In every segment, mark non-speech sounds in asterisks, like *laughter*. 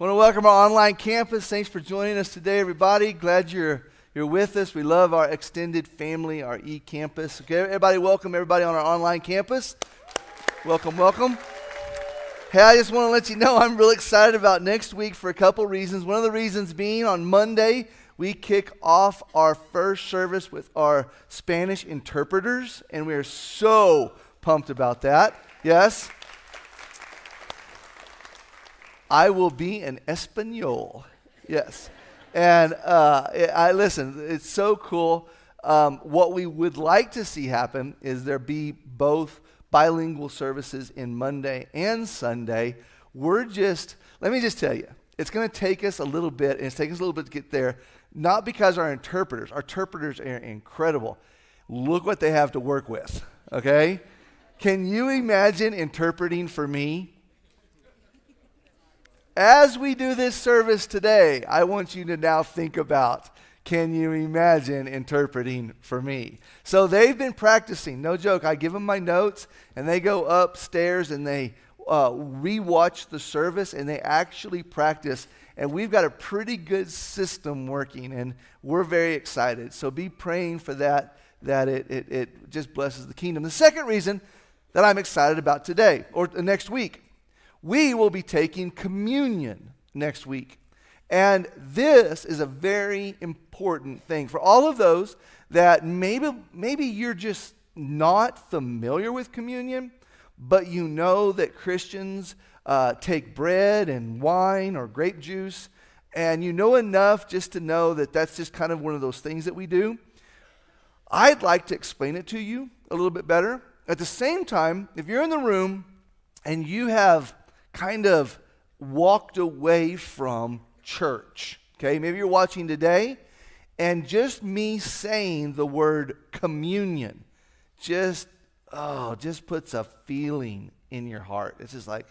want to welcome our online campus. Thanks for joining us today, everybody. Glad you're you're with us. We love our extended family, our e-campus. Okay, everybody, welcome everybody on our online campus. Welcome, welcome. Hey, I just want to let you know I'm really excited about next week for a couple reasons. One of the reasons being on Monday we kick off our first service with our Spanish interpreters, and we are so pumped about that. Yes. I will be an Espanol. Yes. And uh, I listen, it's so cool. Um, what we would like to see happen is there be both bilingual services in Monday and Sunday. We're just, let me just tell you, it's going to take us a little bit, and it's taking us a little bit to get there, not because our interpreters, our interpreters are incredible. Look what they have to work with, okay? Can you imagine interpreting for me? As we do this service today, I want you to now think about can you imagine interpreting for me? So they've been practicing, no joke. I give them my notes, and they go upstairs and they uh, rewatch the service and they actually practice. And we've got a pretty good system working, and we're very excited. So be praying for that, that it, it, it just blesses the kingdom. The second reason that I'm excited about today or next week we will be taking communion next week. And this is a very important thing for all of those that maybe, maybe you're just not familiar with communion, but you know that Christians uh, take bread and wine or grape juice, and you know enough just to know that that's just kind of one of those things that we do. I'd like to explain it to you a little bit better. At the same time, if you're in the room and you have kind of walked away from church. Okay, maybe you're watching today, and just me saying the word communion just, oh, just puts a feeling in your heart. It's just like,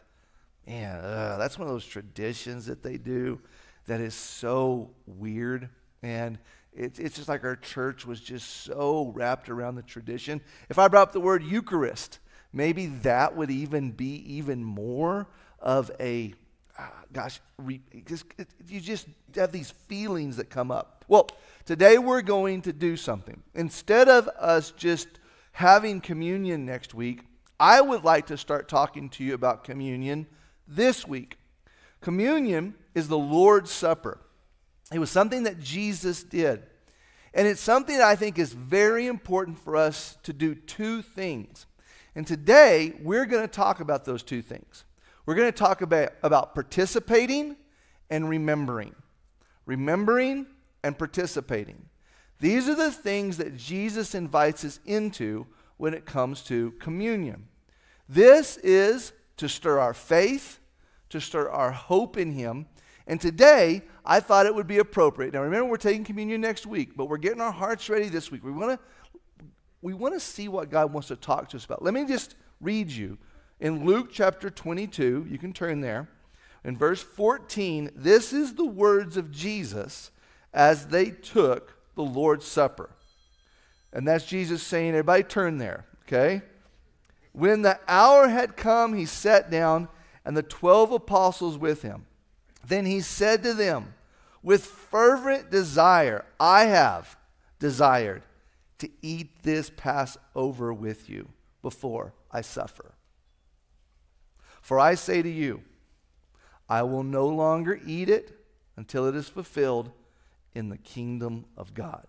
man, uh, that's one of those traditions that they do that is so weird. And it's, it's just like our church was just so wrapped around the tradition. If I brought up the word Eucharist, maybe that would even be even more of a, uh, gosh, re, just, you just have these feelings that come up. Well, today we're going to do something. Instead of us just having communion next week, I would like to start talking to you about communion this week. Communion is the Lord's Supper. It was something that Jesus did. And it's something that I think is very important for us to do two things. And today, we're going to talk about those two things. We're going to talk about, about participating and remembering. Remembering and participating. These are the things that Jesus invites us into when it comes to communion. This is to stir our faith, to stir our hope in Him. And today, I thought it would be appropriate. Now, remember, we're taking communion next week, but we're getting our hearts ready this week. We want to we want to see what God wants to talk to us about. Let me just read you in Luke chapter 22, you can turn there. In verse 14, this is the words of Jesus as they took the Lord's Supper. And that's Jesus saying, everybody turn there, okay? When the hour had come, he sat down, and the twelve apostles with him. Then he said to them, With fervent desire, I have desired to eat this Passover with you before I suffer. For I say to you, I will no longer eat it until it is fulfilled in the kingdom of God.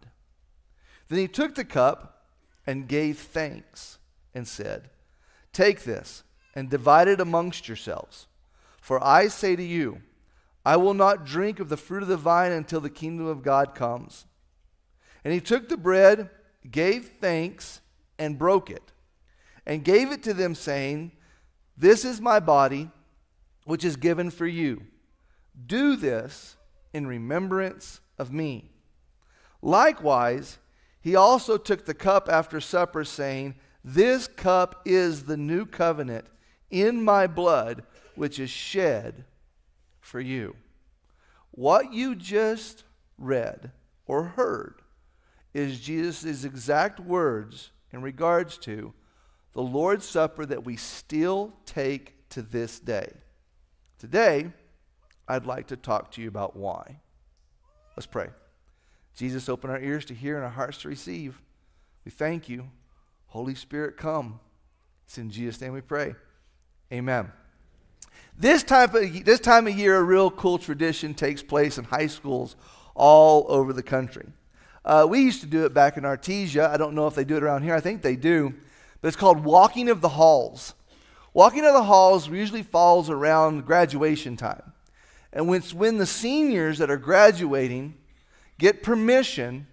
Then he took the cup and gave thanks and said, Take this and divide it amongst yourselves. For I say to you, I will not drink of the fruit of the vine until the kingdom of God comes. And he took the bread, gave thanks, and broke it, and gave it to them, saying, this is my body, which is given for you. Do this in remembrance of me. Likewise, he also took the cup after supper, saying, This cup is the new covenant in my blood, which is shed for you. What you just read or heard is Jesus' exact words in regards to the Lord's Supper that we still take to this day. Today, I'd like to talk to you about why. Let's pray. Jesus, open our ears to hear and our hearts to receive. We thank you. Holy Spirit, come. It's in Jesus' name we pray. Amen. This, type of, this time of year, a real cool tradition takes place in high schools all over the country. Uh, we used to do it back in Artesia. I don't know if they do it around here. I think they do. But it's called Walking of the Halls. Walking of the Halls usually falls around graduation time. And when, when the seniors that are graduating get permission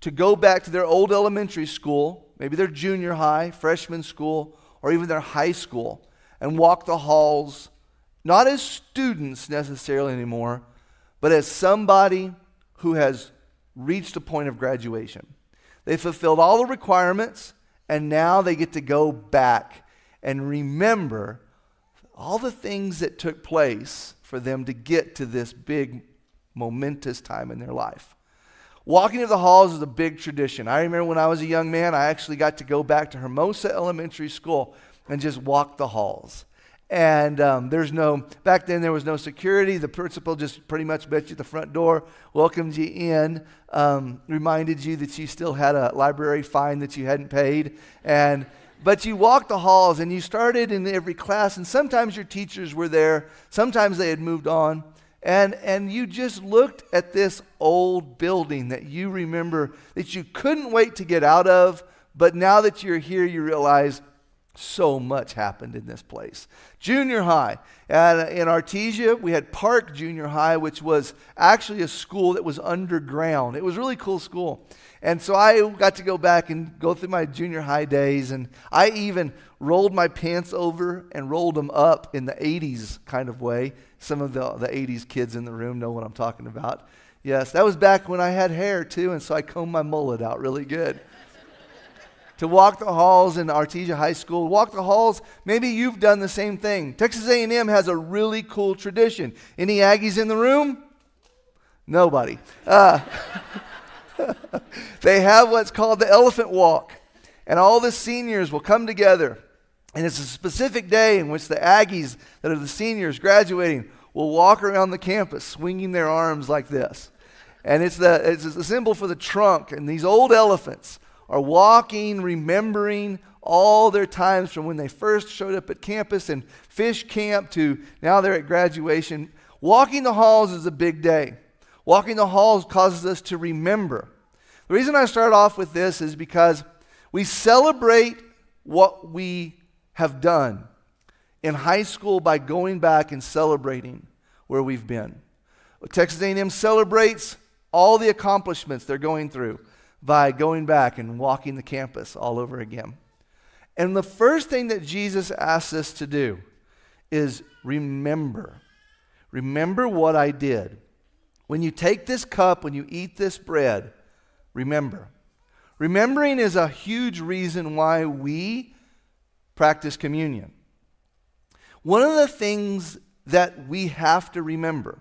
to go back to their old elementary school, maybe their junior high, freshman school, or even their high school, and walk the halls, not as students necessarily anymore, but as somebody who has reached a point of graduation. They fulfilled all the requirements, and now they get to go back and remember all the things that took place for them to get to this big, momentous time in their life. Walking to the halls is a big tradition. I remember when I was a young man, I actually got to go back to Hermosa Elementary School and just walk the halls. And um, there's no, back then there was no security. The principal just pretty much met you at the front door, welcomed you in, um, reminded you that you still had a library fine that you hadn't paid. And, but you walked the halls and you started in every class, and sometimes your teachers were there, sometimes they had moved on. And, and you just looked at this old building that you remember that you couldn't wait to get out of, but now that you're here, you realize so much happened in this place. Junior high. At, in Artesia, we had Park Junior High, which was actually a school that was underground. It was really cool school. And so I got to go back and go through my junior high days. And I even rolled my pants over and rolled them up in the 80s kind of way. Some of the, the 80s kids in the room know what I'm talking about. Yes, that was back when I had hair too. And so I combed my mullet out really good to walk the halls in Artesia High School. Walk the halls. Maybe you've done the same thing. Texas A&M has a really cool tradition. Any Aggies in the room? Nobody. Uh, *laughs* they have what's called the Elephant Walk, and all the seniors will come together. And it's a specific day in which the Aggies that are the seniors graduating will walk around the campus swinging their arms like this. And it's, the, it's a symbol for the trunk. And these old elephants are walking, remembering all their times from when they first showed up at campus and fish camp to now they're at graduation. Walking the halls is a big day. Walking the halls causes us to remember. The reason I start off with this is because we celebrate what we have done in high school by going back and celebrating where we've been. Texas A&M celebrates all the accomplishments they're going through by going back and walking the campus all over again. And the first thing that Jesus asks us to do is remember. Remember what I did. When you take this cup, when you eat this bread, remember. Remembering is a huge reason why we practice communion. One of the things that we have to remember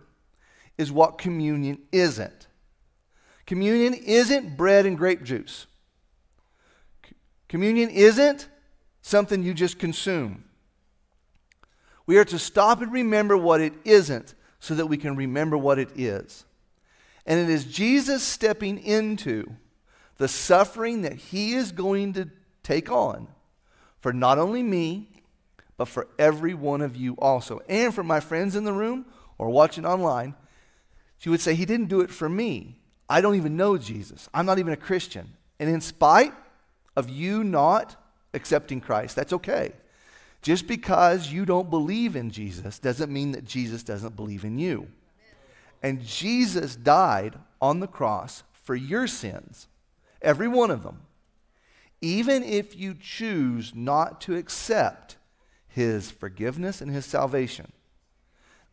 is what communion isn't. Communion isn't bread and grape juice. Communion isn't something you just consume. We are to stop and remember what it isn't so that we can remember what it is. And it is Jesus stepping into the suffering that he is going to take on for not only me, but for every one of you also. And for my friends in the room or watching online, she would say, He didn't do it for me. I don't even know Jesus. I'm not even a Christian. And in spite of you not accepting Christ, that's okay. Just because you don't believe in Jesus doesn't mean that Jesus doesn't believe in you. And Jesus died on the cross for your sins, every one of them. Even if you choose not to accept his forgiveness and his salvation.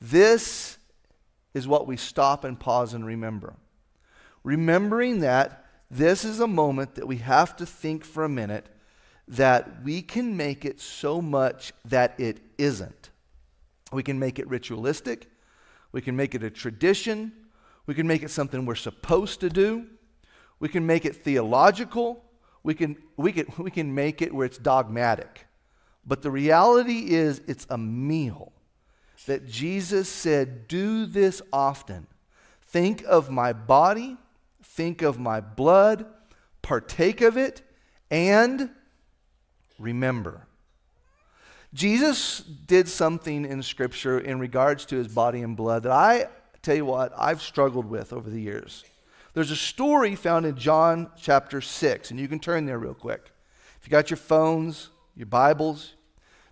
This is what we stop and pause and remember remembering that this is a moment that we have to think for a minute that we can make it so much that it isn't. We can make it ritualistic, we can make it a tradition, we can make it something we're supposed to do, we can make it theological, we can, we can, we can make it where it's dogmatic. But the reality is, it's a meal. that Jesus said, Do this often. Think of my body, think of my blood, partake of it, and remember. Jesus did something in Scripture in regards to his body and blood that I tell you what, I've struggled with over the years. There's a story found in John chapter 6, and you can turn there real quick. If you got your phones, your Bibles,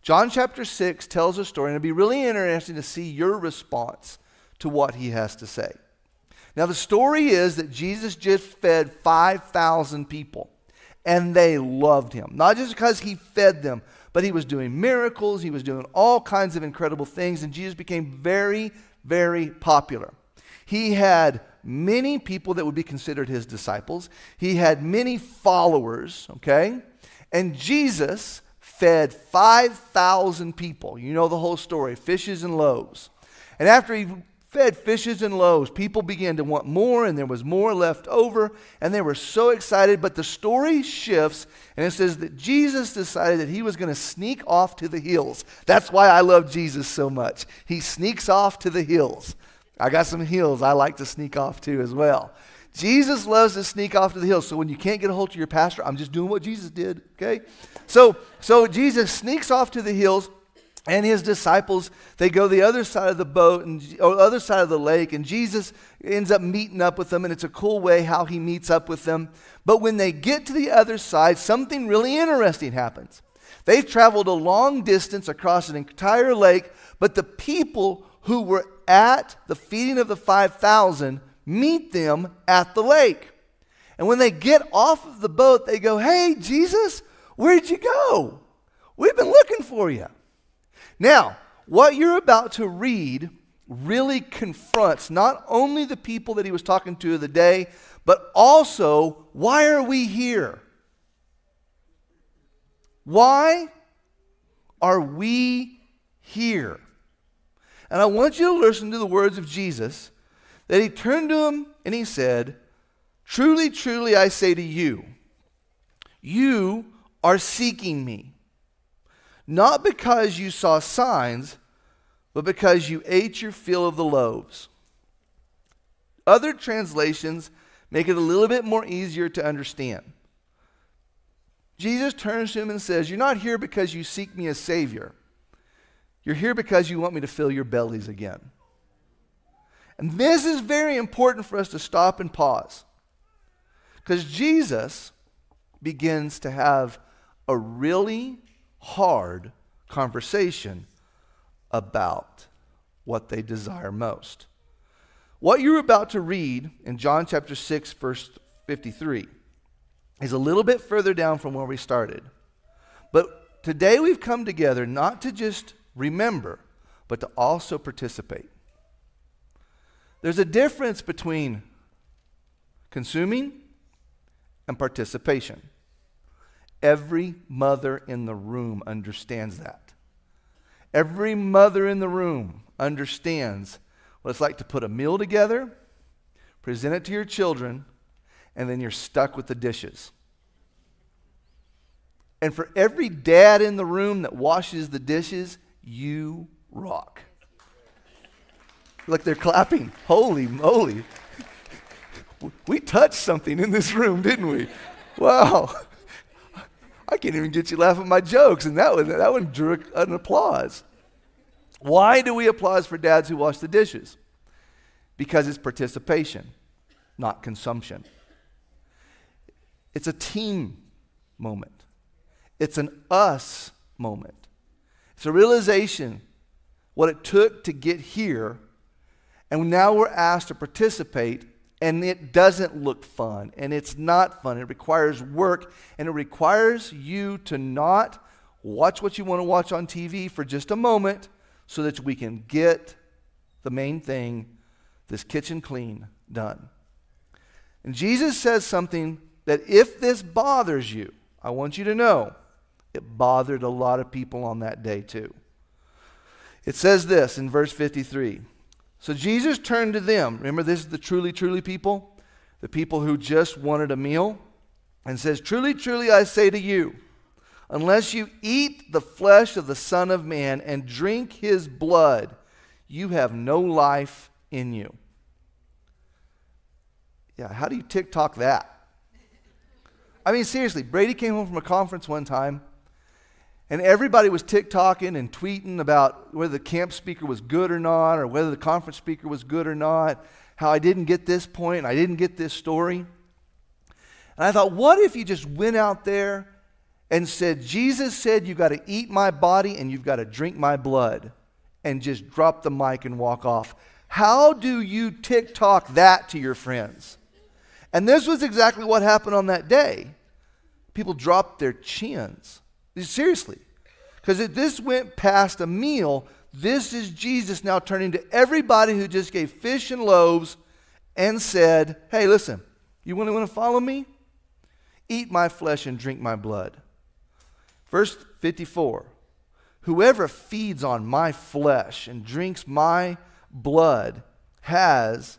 John chapter 6 tells a story, and it'd be really interesting to see your response to what he has to say. Now, the story is that Jesus just fed 5,000 people, and they loved him. Not just because he fed them, but he was doing miracles, he was doing all kinds of incredible things, and Jesus became very, very popular. He had many people that would be considered his disciples, he had many followers, okay? And Jesus fed 5,000 people. You know the whole story fishes and loaves. And after he fed fishes and loaves, people began to want more, and there was more left over, and they were so excited. But the story shifts, and it says that Jesus decided that he was going to sneak off to the hills. That's why I love Jesus so much. He sneaks off to the hills. I got some hills I like to sneak off to as well. Jesus loves to sneak off to the hills. So when you can't get a hold of your pastor, I'm just doing what Jesus did, okay? So, so Jesus sneaks off to the hills and his disciples they go the other side of the boat and or other side of the lake and jesus ends up meeting up with them and it's a cool way how he meets up with them. But when they get to the other side something really interesting happens. They've traveled a long distance across an entire lake but the people who were at the feeding of the 5000 meet them at the lake. And when they get off of the boat they go hey jesus where'd you go? We've been looking for you now, what you're about to read really confronts not only the people that he was talking to the day, but also why are we here? Why are we here? And I want you to listen to the words of Jesus that he turned to him and he said, Truly, truly, I say to you, you are seeking me not because you saw signs, but because you ate your fill of the loaves. Other translations make it a little bit more easier to understand. Jesus turns to him and says, You're not here because you seek me as Savior. You're here because you want me to fill your bellies again. And this is very important for us to stop and pause. Because Jesus begins to have a really hard conversation about what they desire most. What you're about to read in John chapter 6, verse 53, is a little bit further down from where we started. But today we've come together not to just remember, but to also participate. There's a difference between consuming and participation. Every mother in the room understands that. Every mother in the room understands what it's like to put a meal together, present it to your children, and then you're stuck with the dishes. And for every dad in the room that washes the dishes, you rock. Look, they're clapping. Holy moly. *laughs* We touched something in this room, didn't we? Wow. I can't even get you laughing at my jokes. And that one, that one drew an applause. Why do we applause for dads who wash the dishes? Because it's participation, not consumption. It's a team moment, it's an us moment. It's a realization what it took to get here, and now we're asked to participate and it doesn't look fun and it's not fun. It requires work and it requires you to not watch what you want to watch on TV for just a moment so that we can get the main thing, this kitchen clean, done. And Jesus says something that if this bothers you, I want you to know it bothered a lot of people on that day too. It says this in verse 53 so Jesus turned to them. Remember, this is the truly, truly people, the people who just wanted a meal, and says, Truly, truly, I say to you, unless you eat the flesh of the Son of Man and drink his blood, you have no life in you. Yeah, how do you TikTok that? I mean, seriously, Brady came home from a conference one time, and everybody was TikToking and tweeting about whether the camp speaker was good or not, or whether the conference speaker was good or not, how I didn't get this point, I didn't get this story. And I thought, what if you just went out there and said, Jesus said, You've got to eat my body and you've got to drink my blood, and just drop the mic and walk off? How do you TikTok that to your friends? And this was exactly what happened on that day. People dropped their chins. Seriously. Because if this went past a meal. This is Jesus now turning to everybody who just gave fish and loaves and said, Hey, listen, you want to, want to follow me? Eat my flesh and drink my blood. Verse 54 Whoever feeds on my flesh and drinks my blood has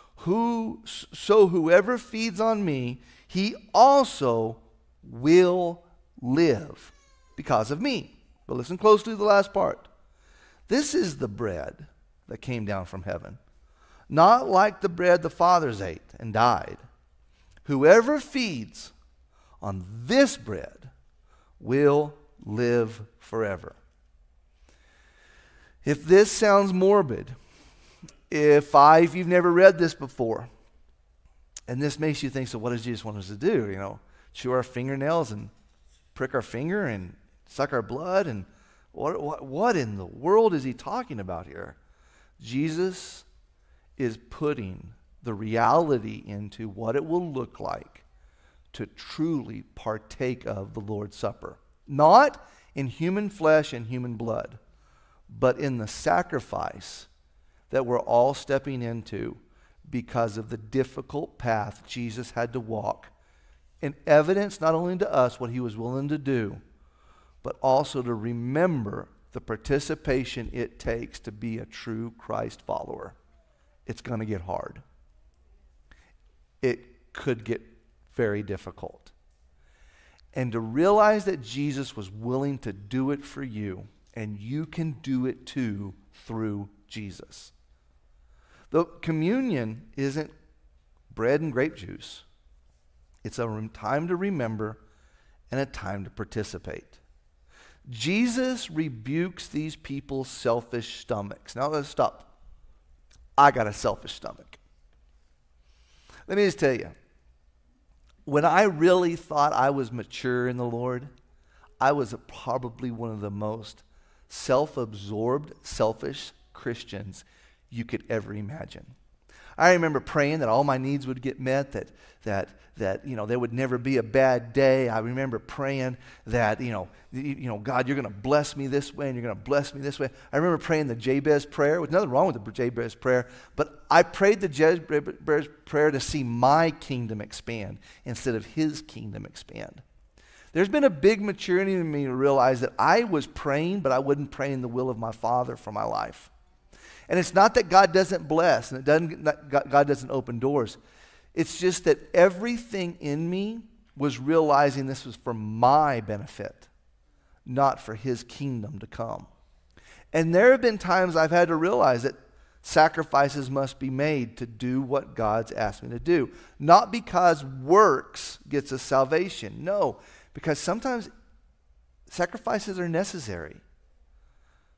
who, so whoever feeds on me, he also will live because of me. But listen closely to the last part. This is the bread that came down from heaven, not like the bread the fathers ate and died. Whoever feeds on this bread will live forever. If this sounds morbid, if I, if you've never read this before, and this makes you think, so what does Jesus want us to do? You know, chew our fingernails and prick our finger and suck our blood? And what, what, what in the world is he talking about here? Jesus is putting the reality into what it will look like to truly partake of the Lord's Supper. Not in human flesh and human blood, but in the sacrifice that we're all stepping into because of the difficult path Jesus had to walk. And evidence not only to us what he was willing to do, but also to remember the participation it takes to be a true Christ follower. It's going to get hard. It could get very difficult. And to realize that Jesus was willing to do it for you, and you can do it too through Jesus. The communion isn't bread and grape juice. It's a time to remember and a time to participate. Jesus rebukes these people's selfish stomachs. Now let's stop. I got a selfish stomach. Let me just tell you, when I really thought I was mature in the Lord, I was probably one of the most self absorbed, selfish Christians you could ever imagine. I remember praying that all my needs would get met, that, that, that you know, there would never be a bad day. I remember praying that, you know, you know God, you're going to bless me this way and you're going to bless me this way. I remember praying the Jabez prayer. There's nothing wrong with the Jabez prayer, but I prayed the Jabez prayer to see my kingdom expand instead of his kingdom expand. There's been a big maturity in me to realize that I was praying, but I wasn't praying the will of my Father for my life. And it's not that God doesn't bless and doesn't, God doesn't open doors. It's just that everything in me was realizing this was for my benefit, not for his kingdom to come. And there have been times I've had to realize that sacrifices must be made to do what God's asked me to do. Not because works gets us salvation. No, because sometimes sacrifices are necessary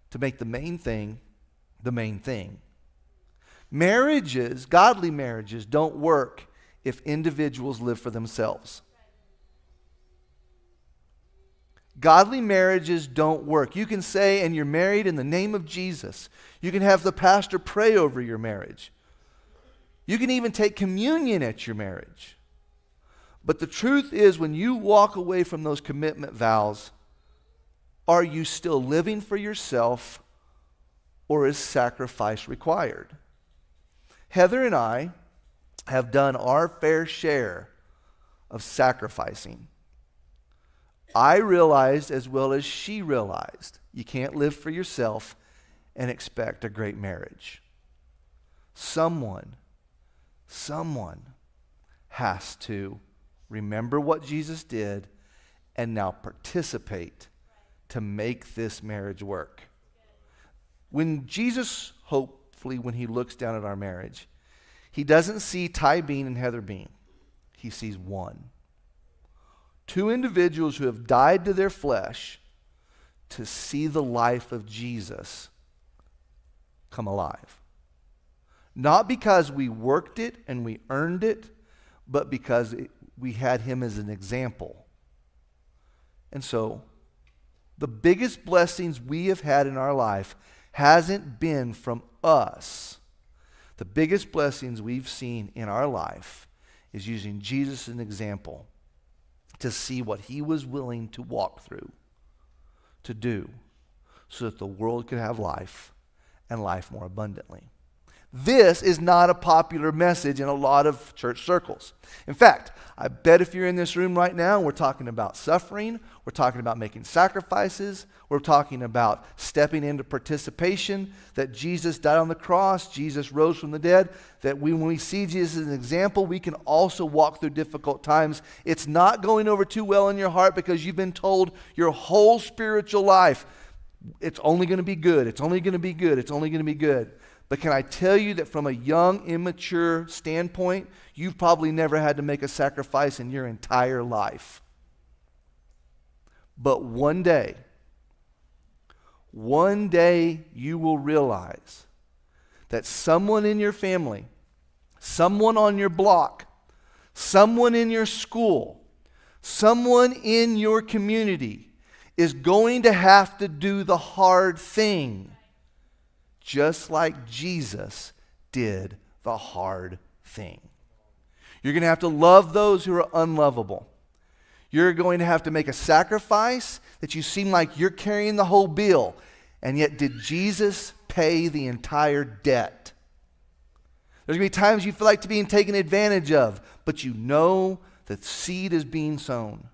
to make the main thing the main thing. Marriages, godly marriages, don't work if individuals live for themselves. Godly marriages don't work. You can say, and you're married in the name of Jesus. You can have the pastor pray over your marriage. You can even take communion at your marriage. But the truth is, when you walk away from those commitment vows, are you still living for yourself or is sacrifice required? Heather and I have done our fair share of sacrificing. I realized as well as she realized you can't live for yourself and expect a great marriage. Someone, someone has to remember what Jesus did and now participate to make this marriage work. When Jesus, hopefully, when he looks down at our marriage, he doesn't see Ty Bean and Heather Bean. He sees one. Two individuals who have died to their flesh to see the life of Jesus come alive. Not because we worked it and we earned it, but because it, we had him as an example. And so, the biggest blessings we have had in our life hasn't been from us the biggest blessings we've seen in our life is using Jesus as an example to see what he was willing to walk through, to do, so that the world could have life and life more abundantly. This is not a popular message in a lot of church circles. In fact, I bet if you're in this room right now, we're talking about suffering, we're talking about making sacrifices, we're talking about stepping into participation, that Jesus died on the cross, Jesus rose from the dead, that we, when we see Jesus as an example, we can also walk through difficult times. It's not going over too well in your heart because you've been told your whole spiritual life, it's only going to be good, it's only going to be good, it's only going to be good. But can I tell you that from a young, immature standpoint, you've probably never had to make a sacrifice in your entire life. But one day, one day you will realize that someone in your family, someone on your block, someone in your school, someone in your community is going to have to do the hard thing just like Jesus did the hard thing. You're going to have to love those who are unlovable. You're going to have to make a sacrifice that you seem like you're carrying the whole bill. And yet, did Jesus pay the entire debt? There's going to be times you feel like to being taken advantage of, but you know that seed is being sown.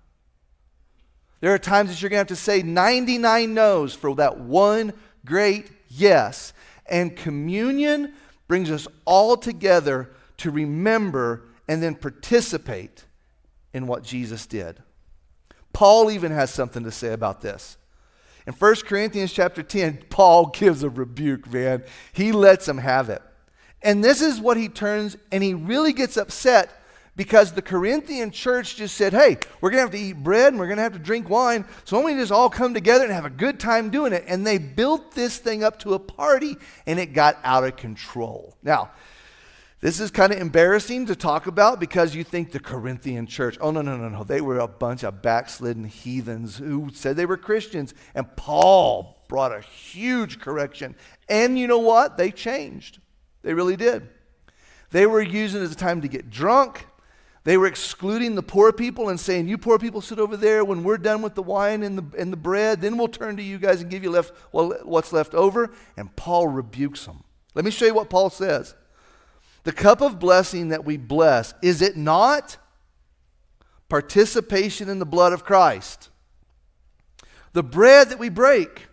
There are times that you're going to have to say 99 no's for that one great yes. And communion brings us all together to remember and then participate in what Jesus did. Paul even has something to say about this. In 1 Corinthians chapter 10, *laughs* Paul gives a rebuke, man. He lets them have it. And this is what he turns, and he really gets upset because the Corinthian church just said, hey, we're going to have to eat bread and we're going to have to drink wine. So why don't we just all come together and have a good time doing it? And they built this thing up to a party and it got out of control. Now, this is kind of embarrassing to talk about because you think the Corinthian church, oh, no, no, no, no. They were a bunch of backslidden heathens who said they were Christians. And Paul brought a huge correction. And you know what? They changed. They really did. They were using it as a time to get drunk. They were excluding the poor people and saying, You poor people sit over there. When we're done with the wine and the, and the bread, then we'll turn to you guys and give you left, well, what's left over. And Paul rebukes them. Let me show you what Paul says. The cup of blessing that we bless, is it not participation in the blood of Christ? The bread that we break,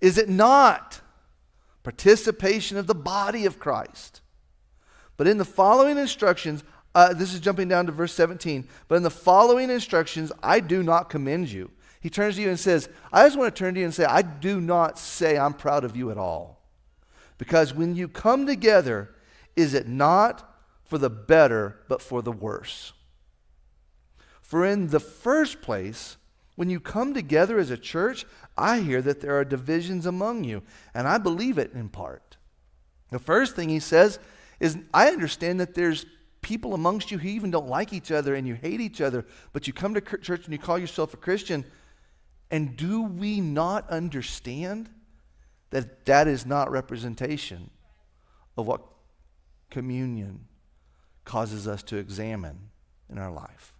is it not participation of the body of Christ? But in the following instructions, uh, this is jumping down to verse 17. But in the following instructions, I do not commend you. He turns to you and says, I just want to turn to you and say, I do not say I'm proud of you at all. Because when you come together, is it not for the better, but for the worse? For in the first place, when you come together as a church, I hear that there are divisions among you, and I believe it in part. The first thing he says is, I understand that there's people amongst you who even don't like each other and you hate each other, but you come to church and you call yourself a Christian. And do we not understand that that is not representation of what communion causes us to examine in our life?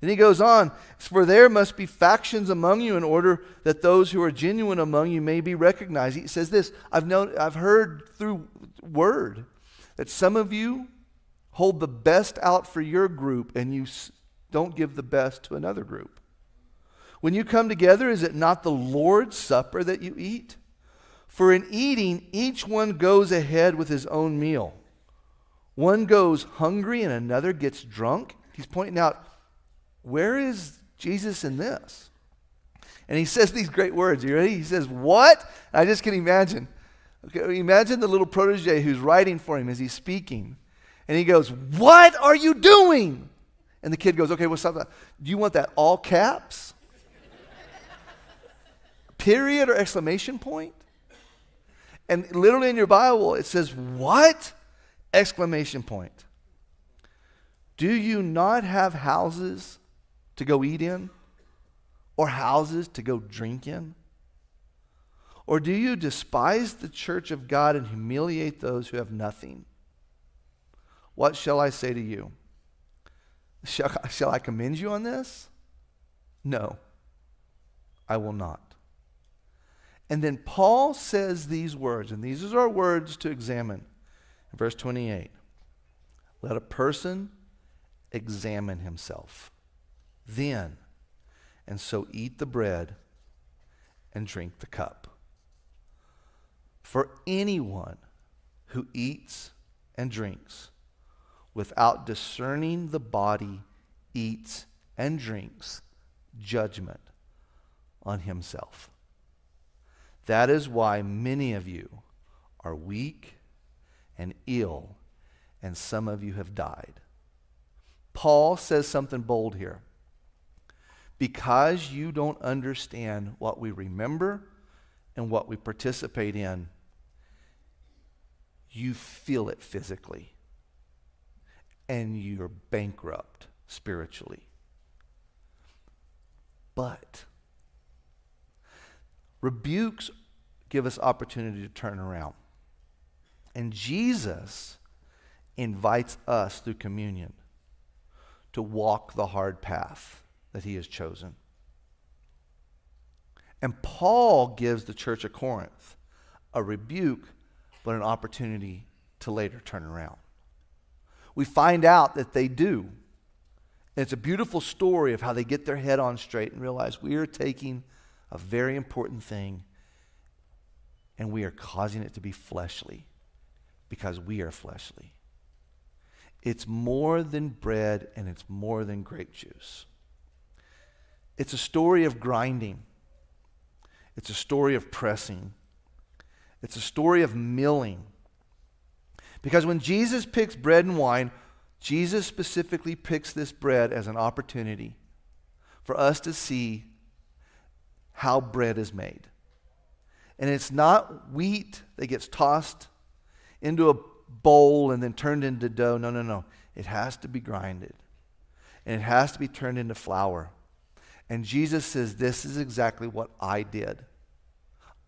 Then he goes on, For there must be factions among you in order that those who are genuine among you may be recognized. He says this I've, known, I've heard through word that some of you hold the best out for your group and you don't give the best to another group. When you come together, is it not the Lord's Supper that you eat? For in eating, each one goes ahead with his own meal. One goes hungry and another gets drunk. He's pointing out, where is Jesus in this? And he says these great words. You ready? He says, What? I just can imagine. Okay, imagine the little protege who's writing for him as he's speaking. And he goes, What are you doing? And the kid goes, Okay, what's up? Do you want that all caps? Period or exclamation point? And literally in your Bible, it says, What? Exclamation point. Do you not have houses to go eat in? Or houses to go drink in? Or do you despise the church of God and humiliate those who have nothing? What shall I say to you? Shall, *laughs* shall I commend you on this? No, I will not. And then Paul says these words, and these are our words to examine. In verse 28, let a person examine himself. Then, and so eat the bread and drink the cup. For anyone who eats and drinks without discerning the body eats and drinks judgment on himself. That is why many of you are weak and ill, and some of you have died. Paul says something bold here. Because you don't understand what we remember and what we participate in, you feel it physically and you're bankrupt spiritually. But rebukes give us opportunity to turn around. And Jesus invites us through communion to walk the hard path that he has chosen. And Paul gives the church of Corinth a rebuke, but an opportunity to later turn around. We find out that they do. And it's a beautiful story of how they get their head on straight and realize we are taking a very important thing and we are causing it to be fleshly because we are fleshly. It's more than bread and it's more than grape juice. It's a story of grinding, it's a story of pressing, it's a story of milling. Because when Jesus picks bread and wine, Jesus specifically picks this bread as an opportunity for us to see how bread is made. And it's not wheat that gets tossed into a bowl and then turned into dough. No, no, no. It has to be grinded. And it has to be turned into flour. And Jesus says, This is exactly what I did.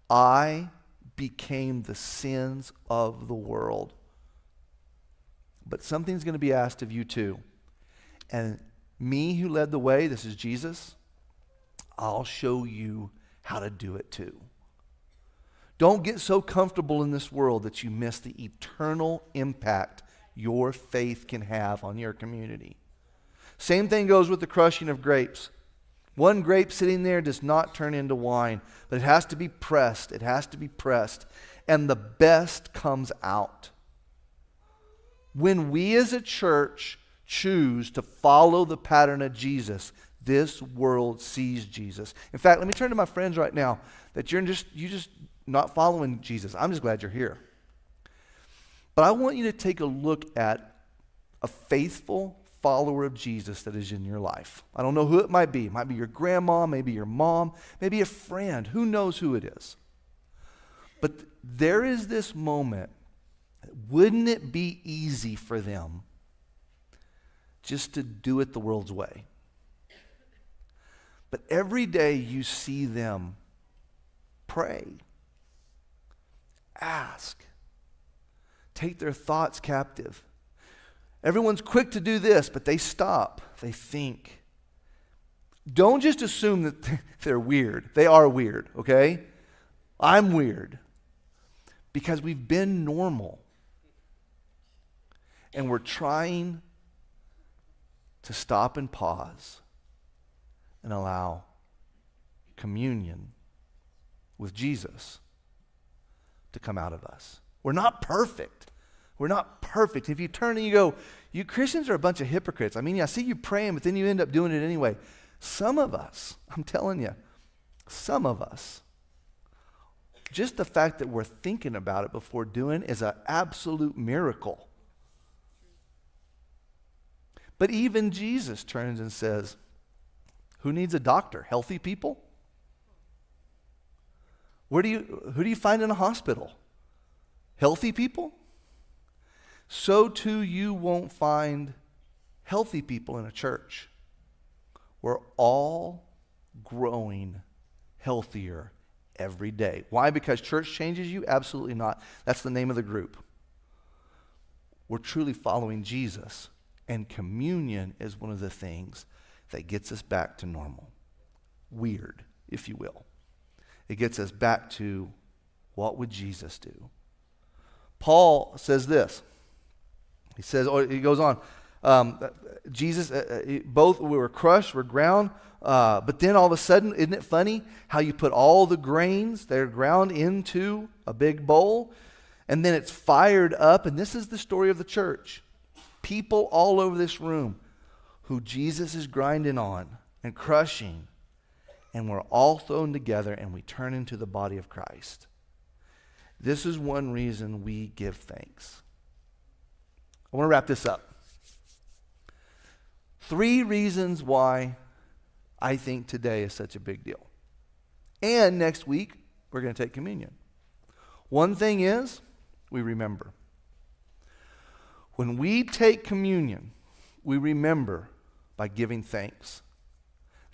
I became the sins of the world. But something's going to be asked of you too. And me who led the way, this is Jesus, I'll show you how to do it too. Don't get so comfortable in this world that you miss the eternal impact your faith can have on your community. Same thing goes with the crushing of grapes. One grape sitting there does not turn into wine, but it has to be pressed. It has to be pressed. And the best comes out. When we as a church choose to follow the pattern of Jesus, this world sees Jesus. In fact, let me turn to my friends right now that you're just you just not following Jesus. I'm just glad you're here. But I want you to take a look at a faithful follower of Jesus that is in your life. I don't know who it might be. It might be your grandma, maybe your mom, maybe a friend. Who knows who it is? But there is this moment wouldn't it be easy for them just to do it the world's way? But every day you see them pray, ask, take their thoughts captive. Everyone's quick to do this, but they stop, they think, Don't just assume that *laughs* they're weird. They are weird, okay? I'm weird because we've been normal. And we're trying to stop and pause and allow communion with Jesus to come out of us. We're not perfect. We're not perfect. If you turn and you go, you Christians are a bunch of hypocrites. I mean, I see you praying, but then you end up doing it anyway. Some of us, *laughs* I'm telling you, some of us, just the fact that we're thinking about it before doing is an absolute miracle. But even Jesus turns and says, Who needs a doctor? Healthy people? Where do you, who do you find in a hospital? Healthy people? So too you won't find healthy people in a church. We're all growing healthier every day. Why? Because church changes you? Absolutely not. That's the name of the group. We're truly following Jesus, and communion is one of the things that gets us back to normal. Weird, if you will. It gets us back to what would Jesus do? Paul says this. He says, or he goes on, um, Jesus, uh, uh both we were crushed, we're ground, uh, but then all of a sudden, isn't it funny how you put all the grains that are ground into a big bowl, and then it's fired up? And this is the story of the church. People all over this room who Jesus is grinding on and crushing, and we're all thrown together and we turn into the body of Christ. This is one reason we give thanks. I want to wrap this up. Three reasons why I think today is such a big deal. And next week, we're going to take communion. One thing is, we remember. When we take communion, we remember by giving thanks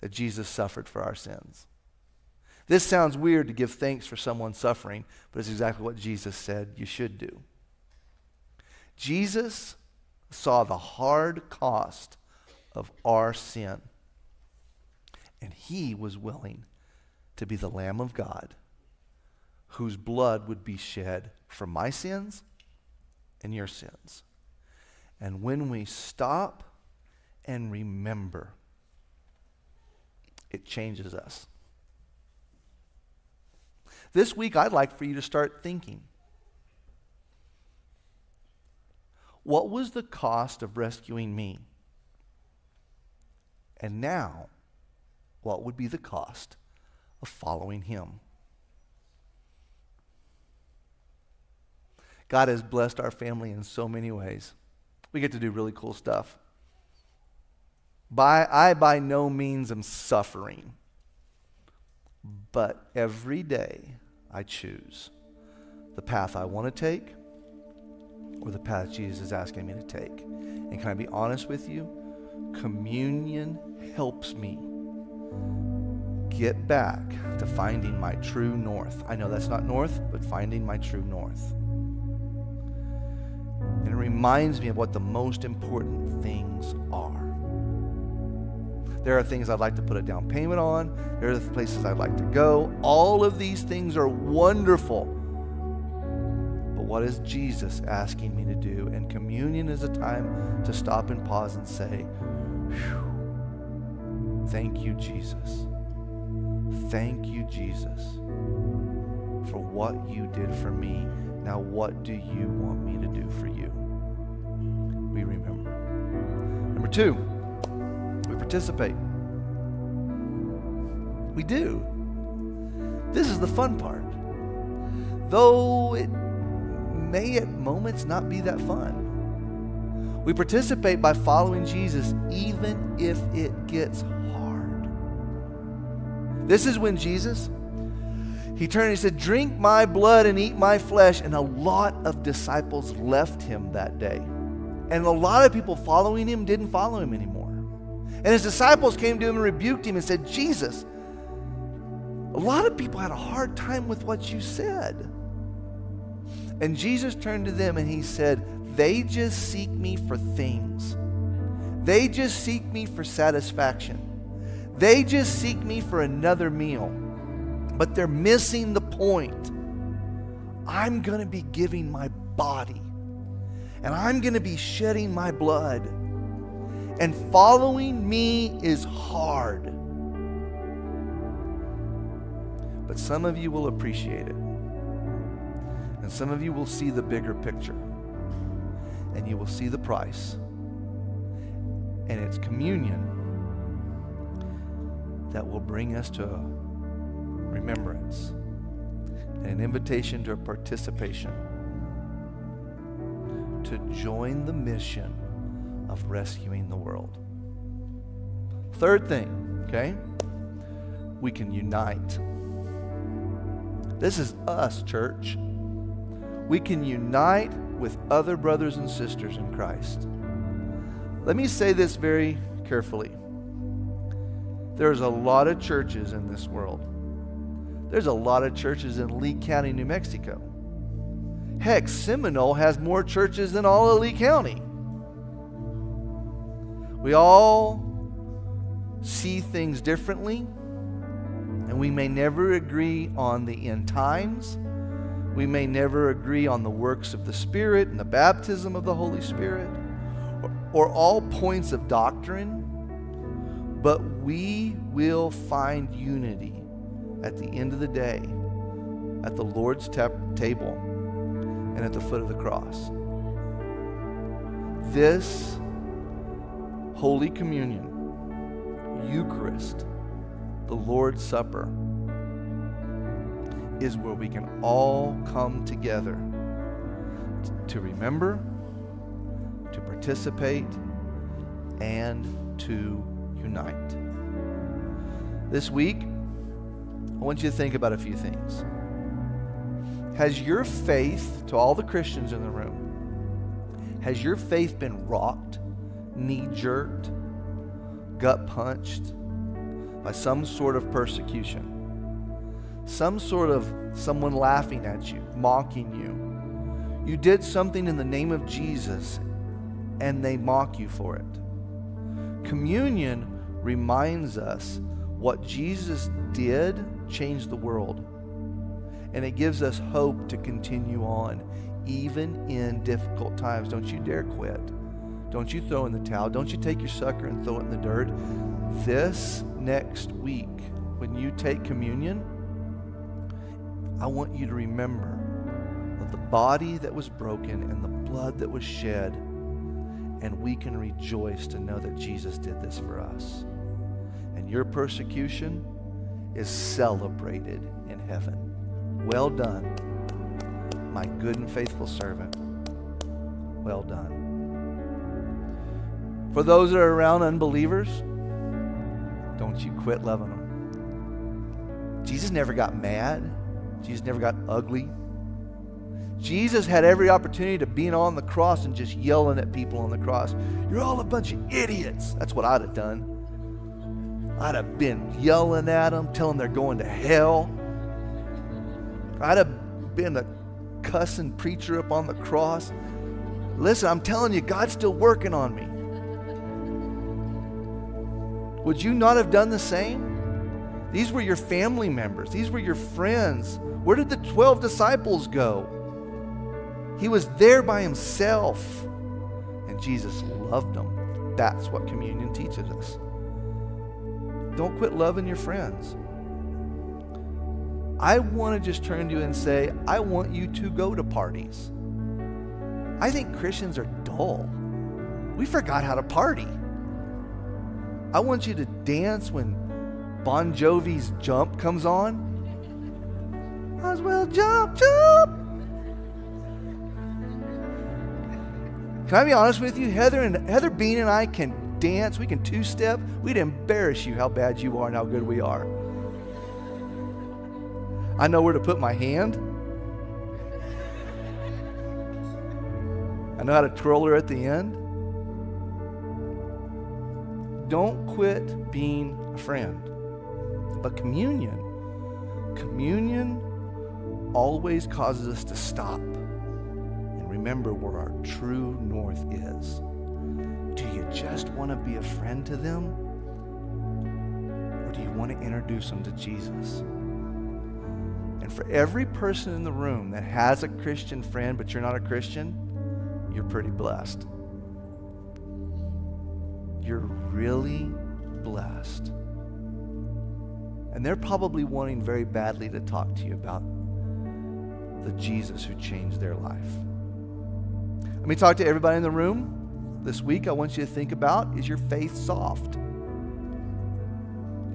that Jesus suffered for our sins. This sounds weird to give thanks for someone suffering, but it's exactly what Jesus said you should do. Jesus saw the hard cost of our sin. And he was willing to be the Lamb of God whose blood would be shed for my sins and your sins. And when we stop and remember, it changes us. This week, I'd like for you to start thinking what was the cost of rescuing me? And now, what would be the cost of following him? God has blessed our family in so many ways. We get to do really cool stuff. By, I by no means am suffering, but every day I choose the path I want to take or the path Jesus is asking me to take. And can I be honest with you? Communion helps me get back to finding my true north. I know that's not north, but finding my true north. And it reminds me of what the most important things are. There are things I'd like to put a down payment on. There are places I'd like to go. All of these things are wonderful. But what is Jesus asking me to do? And communion is a time to stop and pause and say, Thank you, Jesus. Thank you, Jesus, for what you did for me. Now, what do you want me to do for you? We remember. Number two, we participate. We do. This is the fun part. Though it may at moments not be that fun. We participate by following Jesus even if it gets hard. This is when Jesus he turned and he said, Drink my blood and eat my flesh. And a lot of disciples left him that day. And a lot of people following him didn't follow him anymore. And his disciples came to him and rebuked him and said, Jesus, a lot of people had a hard time with what you said. And Jesus turned to them and he said, They just seek me for things. They just seek me for satisfaction. They just seek me for another meal, but they're missing the point. I'm going to be giving my body, and I'm going to be shedding my blood. And following me is hard. But some of you will appreciate it. And some of you will see the bigger picture. And you will see the price. And it's communion that will bring us to remembrance and an invitation to participation to join the mission of rescuing the world. Third thing, okay? We can unite. This is us, church. We can unite with other brothers and sisters in Christ. Let me say this very carefully. There's a lot of churches in this world. There's a lot of churches in Lea County, New Mexico. Heck, Seminole has more churches than all of Lea County. We all see things differently, and we may never agree on the end times. We may never agree on the works of the Spirit and the baptism of the Holy Spirit, or, or all points of doctrine, but we will find unity at the end of the day at the Lord's table and at the foot of the cross. This Holy Communion, Eucharist, the Lord's Supper, is where we can all come together to remember, to participate, and to unite. This week, want you to think about a few things. Has your faith, to all the Christians in the room, has your faith been rocked? knee jerked, gut punched by some sort of persecution, some sort of someone laughing at you, mocking you. You did something in the name of Jesus and they mock you for it. Communion reminds us what Jesus did changed the world. And it gives us hope to continue on, even in difficult times. Don't you dare quit. Don't you throw in the towel. Don't you take your sucker and throw it in the dirt. This next week, when you take communion, I want you to remember that the body that was broken and the blood that was shed, and we can rejoice to know that Jesus did this for us. And your persecution is celebrated in heaven. Well done, my good and faithful servant. Well done. For those that are around unbelievers, don't you quit loving them. Jesus never got mad. Jesus never got ugly. Jesus had every opportunity to be on the cross and just yelling at people on the cross. You're all a bunch of idiots. That's what I'd have done. I'd have been yelling at them, telling they're going to hell. I'd have been a cussing preacher up on the cross. Listen, I'm telling you, God's still working on me. Would you not have done the same? These were your family members, these were your friends. Where did the 12 disciples go? He was there by himself, and Jesus loved them. That's what communion teaches us. Don't quit loving your friends. I want to just turn to you and say, I want you to go to parties. I think Christians are dull. We forgot how to party. I want you to dance when Bon Jovi's Jump comes on. Might as well jump, jump. Can I be honest with you? Heather and Heather Bean and I can dance. We can two-step. We'd embarrass you how bad you are and how good we are. I know where to put my hand. I know how to twirl her at the end. Don't quit being a friend. But communion, communion always causes us to stop and remember where our true north is. Do you just want to be a friend to them? Or do you want to introduce them to Jesus. And for every person in the room that has a Christian friend, but you're not a Christian, you're pretty blessed. You're really blessed. And they're probably wanting very badly to talk to you about the Jesus who changed their life. Let me talk to everybody in the room this week. I want you to think about is your faith soft?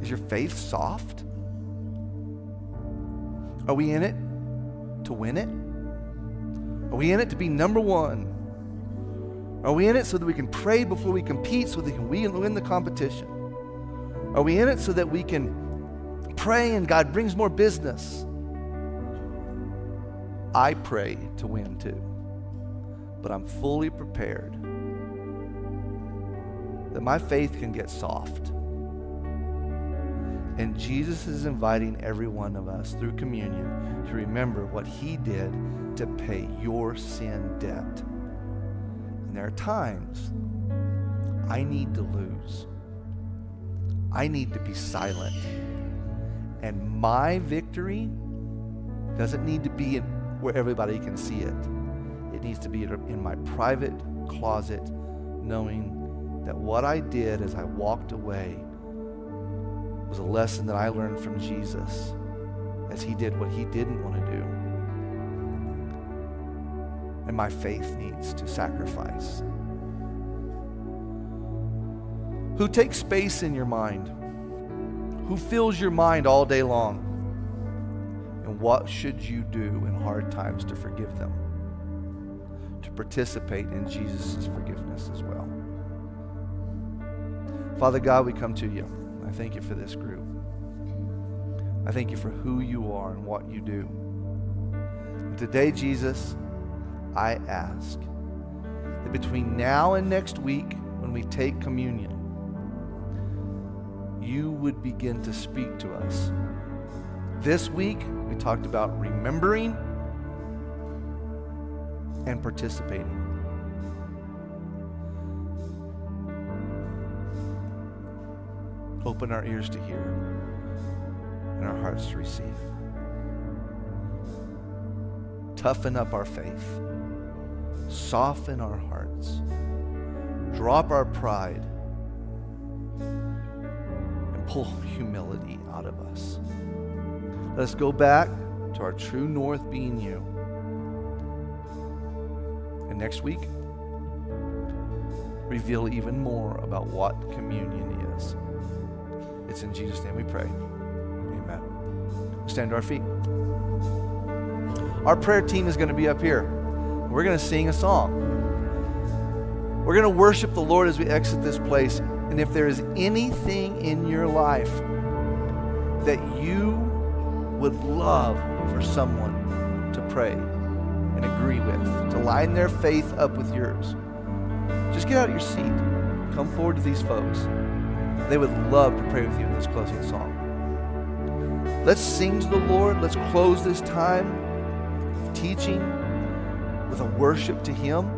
Is your faith soft? Are we in it to win it? Are we in it to be number one? Are we in it so that we can pray before we compete so that we can win the competition? Are we in it so that we can pray and God brings more business? I pray to win too, but I'm fully prepared that my faith can get soft and Jesus is inviting every one of us through communion to remember what he did to pay your sin debt. And there are times I need to lose. I need to be silent. And my victory doesn't need to be where everybody can see it. It needs to be in my private closet, knowing that what I did as I walked away was a lesson that I learned from Jesus as he did what he didn't want to do. And my faith needs to sacrifice. Who takes space in your mind? Who fills your mind all day long? And what should you do in hard times to forgive them? To participate in Jesus' forgiveness as well. Father God, we come to you. I thank you for this group. I thank you for who you are and what you do. And today, Jesus, I ask that between now and next week, when we take communion, you would begin to speak to us. This week, we talked about remembering and participating. Open our ears to hear and our hearts to receive. Toughen up our faith. Soften our hearts. Drop our pride. And pull humility out of us. Let us go back to our true north being you. And next week, reveal even more about what communion is. It's in Jesus' name we pray. Amen. Stand to our feet. Our prayer team is going to be up here. We're going to sing a song. We're going to worship the Lord as we exit this place. And if there is anything in your life that you would love for someone to pray and agree with, to line their faith up with yours, just get out of your seat. Come forward to these folks. They would love to pray with you in this closing song. Let's sing to the Lord. Let's close this time of teaching with a worship to Him.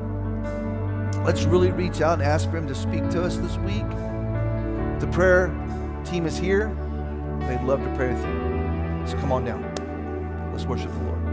Let's really reach out and ask for Him to speak to us this week. The prayer team is here. They'd love to pray with you. So come on down. Let's worship the Lord.